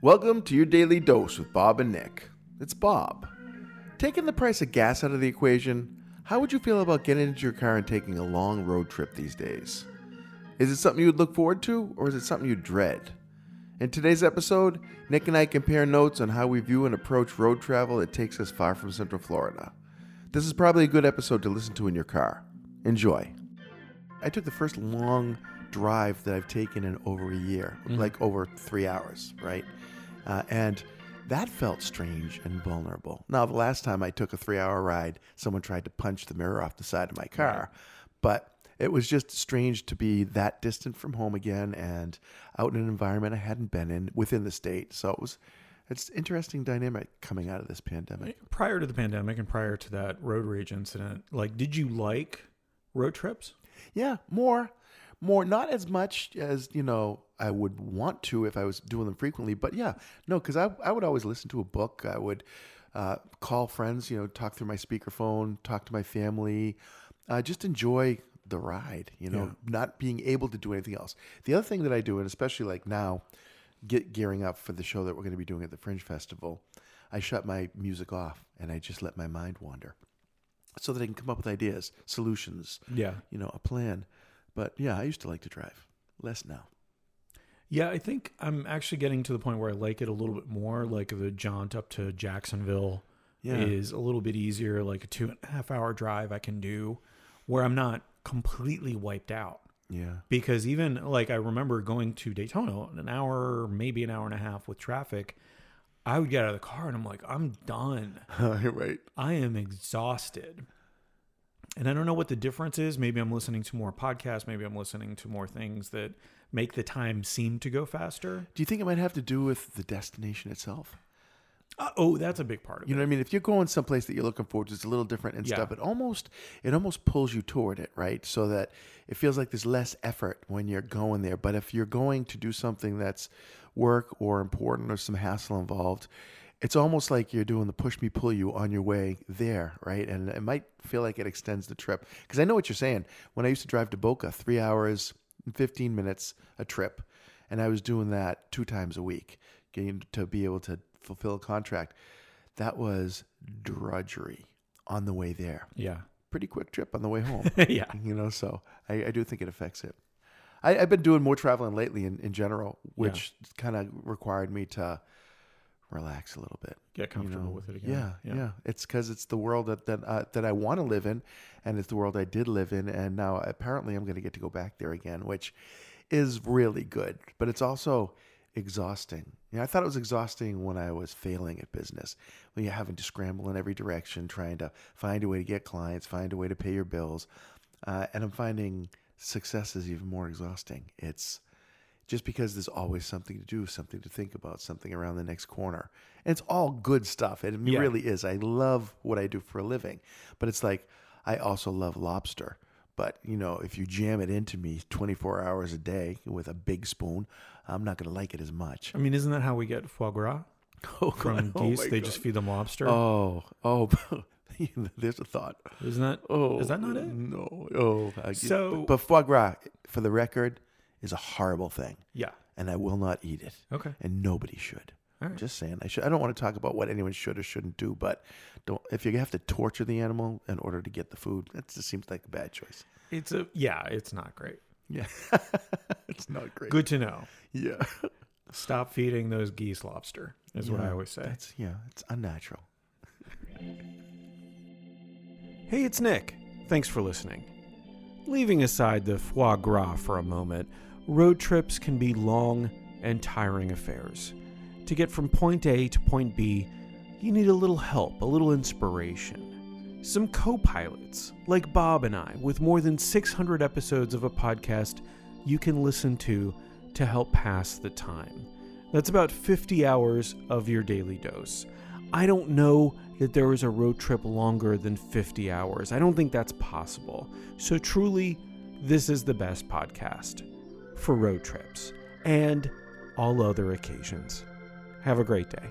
Welcome to your daily dose with Bob and Nick. It's Bob. Taking the price of gas out of the equation, how would you feel about getting into your car and taking a long road trip these days? Is it something you would look forward to, or is it something you dread? In today's episode, Nick and I compare notes on how we view and approach road travel that takes us far from Central Florida. This is probably a good episode to listen to in your car. Enjoy. I took the first long drive that I've taken in over a year, like over three hours, right? Uh, and that felt strange and vulnerable. Now, the last time I took a three hour ride, someone tried to punch the mirror off the side of my car. But it was just strange to be that distant from home again and out in an environment I hadn't been in within the state. So it was, it's interesting dynamic coming out of this pandemic. Prior to the pandemic and prior to that road rage incident, like, did you like road trips? Yeah, more, more, not as much as you know I would want to if I was doing them frequently. But yeah, no, because I I would always listen to a book. I would uh, call friends, you know, talk through my speakerphone, talk to my family, uh, just enjoy the ride. You know, not being able to do anything else. The other thing that I do, and especially like now, get gearing up for the show that we're going to be doing at the Fringe Festival, I shut my music off and I just let my mind wander so that I can come up with ideas, solutions, Yeah. you know, a plan. But yeah, I used to like to drive. Less now. Yeah, I think I'm actually getting to the point where I like it a little bit more. Like the jaunt up to Jacksonville Yeah. is a little bit easier, like a two and a half hour drive I can do where I'm not completely wiped out. Yeah. Because even like I remember going to Daytona an hour, maybe an hour and a half with traffic, I would get out of the car and I'm like, I'm done. right. I am exhausted. And I don't know what the difference is. Maybe I'm listening to more podcasts. Maybe I'm listening to more things that make the time seem to go faster. Do you think it might have to do with the destination itself? Uh, oh, that's a big part of You it. You know what I mean? If you're going someplace that you're looking forward to, it's a little different and Yeah. stuff. It almost it almost pulls you toward it, right? So that it feels like there's less effort when you're going there. But if you're going to do something that's work or important or some hassle involved, it's almost like you're doing the push me pull you on your way there, right? And it might feel like it extends the trip because I know what you're saying. When I used to drive to Boca, three hours and 15 minutes a trip, and I was doing that two times a week, getting to be able to fulfill a contract. That was drudgery on the way there. Yeah. Pretty quick trip on the way home. yeah. you know, so I, I do think it affects it. I, I've been doing more traveling lately in, in general, which kind of required me to relax a little bit. Get you comfortable know? with it again. Yeah, yeah. It's because it's the world that that uh, that I want to live in, and it's the world I did live in, and now apparently I'm going to get to go back there again, which is really good. But it's also exhausting. You know, I thought it was exhausting when I was failing at business, when you're having to scramble in every direction, trying to find a way to get clients, find a way to pay your bills, uh, and I'm finding success is even more exhausting. It's just because there's always something to do, something to think about, something around the next corner. And it's all good stuff. It Yeah. really is. I love what I do for a living. But it's like I also love lobster. But, you know, if you jam it into me 24 hours a day with a big spoon, I'm not going to like it as much. I mean, isn't that how we get foie gras Oh, from God. Oh, geese? my they God. just feed them lobster. Oh, oh, there's a thought. Isn't that? Oh, Is that not it? No. Oh, I, So- but foie gras, for the record, is a horrible thing, Yeah. and I will not eat it. Okay. and nobody should. All right. Just saying. I should. I don't want to talk about what anyone should or shouldn't do, but don't. If you have to torture the animal in order to get the food, that just seems like a bad choice. It's a yeah. It's not great. Yeah, it's not great. Good to know. Yeah, Stop feeding those geese lobster. Is what I always say. That's yeah, it's unnatural. Hey, it's Nick. Thanks for listening. Leaving aside the foie gras for a moment, road trips can be long and tiring affairs. To get from point A to point B, you need a little help, a little inspiration. Some co pilots, like Bob and I, with more than 600 episodes of a podcast you can listen to to help pass the time. That's about 50 hours of your daily dose. I don't know that there is a road trip longer than 50 hours. I don't think that's possible. So, truly, this is the best podcast for road trips and all other occasions. Have a great day.